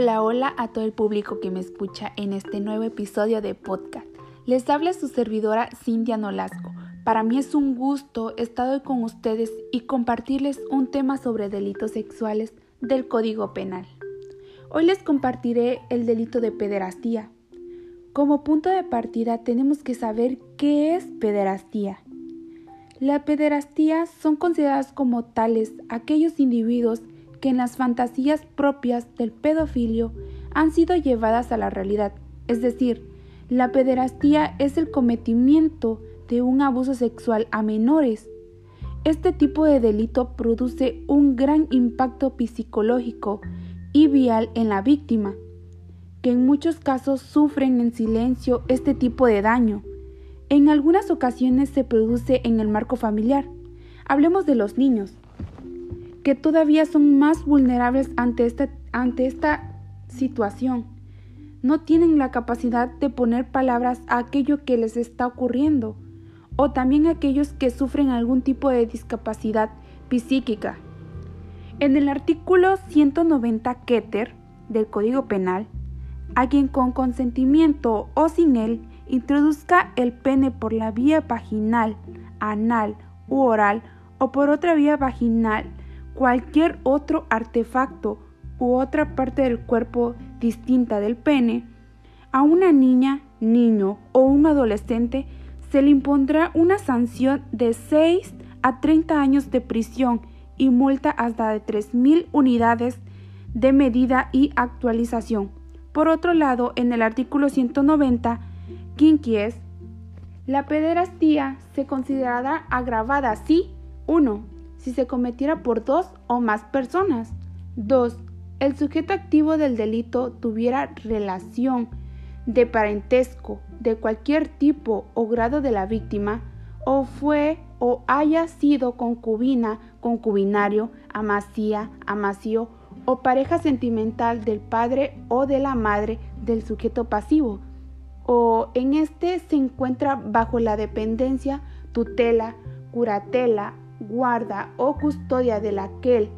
Hola, hola a todo el público que me escucha en este nuevo episodio de podcast. Les habla su servidora Cintia Nolasco. Para mí es un gusto estar hoy con ustedes y compartirles un tema sobre delitos sexuales del Código Penal. Hoy les compartiré el delito de pederastía. Como punto de partida tenemos que saber qué es pederastía. La pederastía son consideradas como tales aquellos individuos que en las fantasías propias del pedofilio han sido llevadas a la realidad. Es decir, la pederastía es el cometimiento de un abuso sexual a menores. Este tipo de delito produce un gran impacto psicológico y vial en la víctima, que en muchos casos sufren en silencio este tipo de daño. En algunas ocasiones se produce en el marco familiar. Hablemos de los niños que todavía son más vulnerables ante esta, ante esta situación. No tienen la capacidad de poner palabras a aquello que les está ocurriendo, o también aquellos que sufren algún tipo de discapacidad psíquica. En el artículo 190 Keter del Código Penal, a quien con consentimiento o sin él introduzca el pene por la vía vaginal, anal u oral o por otra vía vaginal cualquier otro artefacto u otra parte del cuerpo distinta del pene, a una niña, niño o un adolescente se le impondrá una sanción de 6 a 30 años de prisión y multa hasta de 3.000 unidades de medida y actualización. Por otro lado, en el artículo 190, quinquies, la pederastía se considerará agravada si 1 si se cometiera por dos o más personas. 2. El sujeto activo del delito tuviera relación de parentesco de cualquier tipo o grado de la víctima, o fue o haya sido concubina, concubinario, amasía, amasío o pareja sentimental del padre o de la madre del sujeto pasivo, o en este se encuentra bajo la dependencia, tutela, curatela guarda o custodia de aquel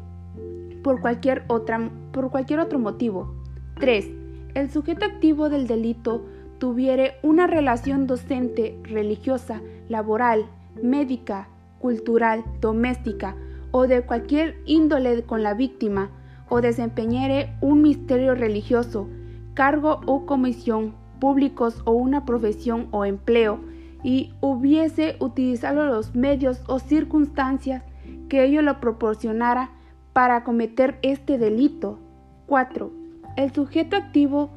por cualquier, otra, por cualquier otro motivo. 3. El sujeto activo del delito tuviere una relación docente, religiosa, laboral, médica, cultural, doméstica o de cualquier índole con la víctima o desempeñere un misterio religioso, cargo o comisión públicos o una profesión o empleo y hubiese utilizado los medios o circunstancias que ello lo proporcionara para cometer este delito. 4. El sujeto activo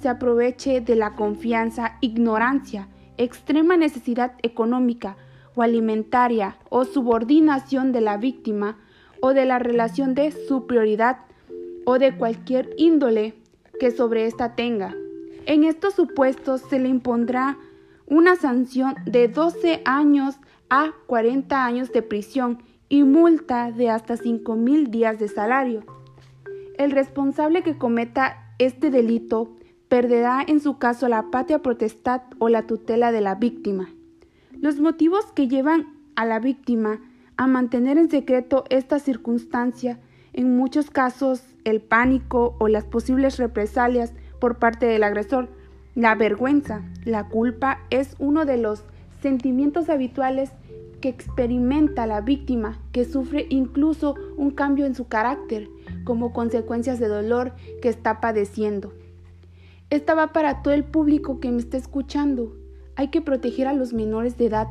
se aproveche de la confianza, ignorancia, extrema necesidad económica o alimentaria o subordinación de la víctima o de la relación de superioridad o de cualquier índole que sobre ésta tenga. En estos supuestos se le impondrá una sanción de 12 años a 40 años de prisión y multa de hasta 5 mil días de salario. El responsable que cometa este delito perderá en su caso la patria potestad o la tutela de la víctima. Los motivos que llevan a la víctima a mantener en secreto esta circunstancia, en muchos casos el pánico o las posibles represalias por parte del agresor, la vergüenza, la culpa es uno de los sentimientos habituales que experimenta la víctima, que sufre incluso un cambio en su carácter como consecuencias de dolor que está padeciendo. Esta va para todo el público que me está escuchando. Hay que proteger a los menores de edad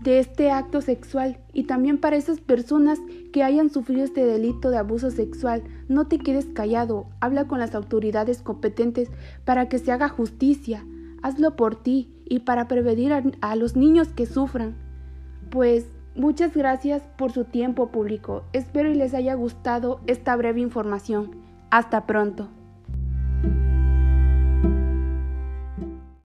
de este acto sexual y también para esas personas que hayan sufrido este delito de abuso sexual. No te quedes callado, habla con las autoridades competentes para que se haga justicia. Hazlo por ti y para prevenir a, los niños que sufran. Pues muchas gracias por su tiempo público. Espero y les haya gustado esta breve información. Hasta pronto.